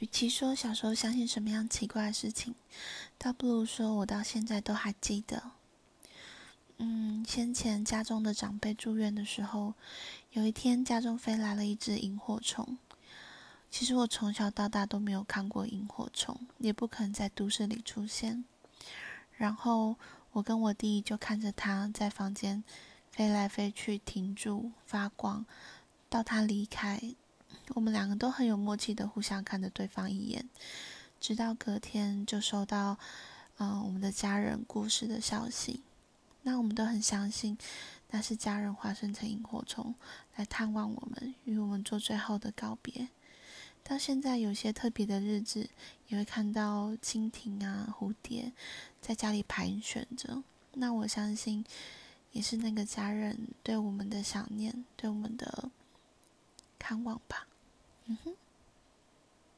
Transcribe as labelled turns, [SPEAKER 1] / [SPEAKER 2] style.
[SPEAKER 1] 与其说小时候相信什么样奇怪的事情，倒不如说我到现在都还记得。嗯，先前家中的长辈住院的时候，有一天家中飞来了一只萤火虫。其实我从小到大都没有看过萤火虫，也不可能在都市里出现。然后我跟我弟就看着它在房间飞来飞去，停住发光，到它离开。我们两个都很有默契的互相看着对方一眼，直到隔天就收到，嗯，我们的家人过世的消息。那我们都很相信，那是家人化身成萤火虫来探望我们，与我们做最后的告别。到现在有些特别的日子，也会看到蜻蜓啊、蝴蝶在家里盘旋着。那我相信，也是那个家人对我们的想念，对我们的看望吧。嗯哼。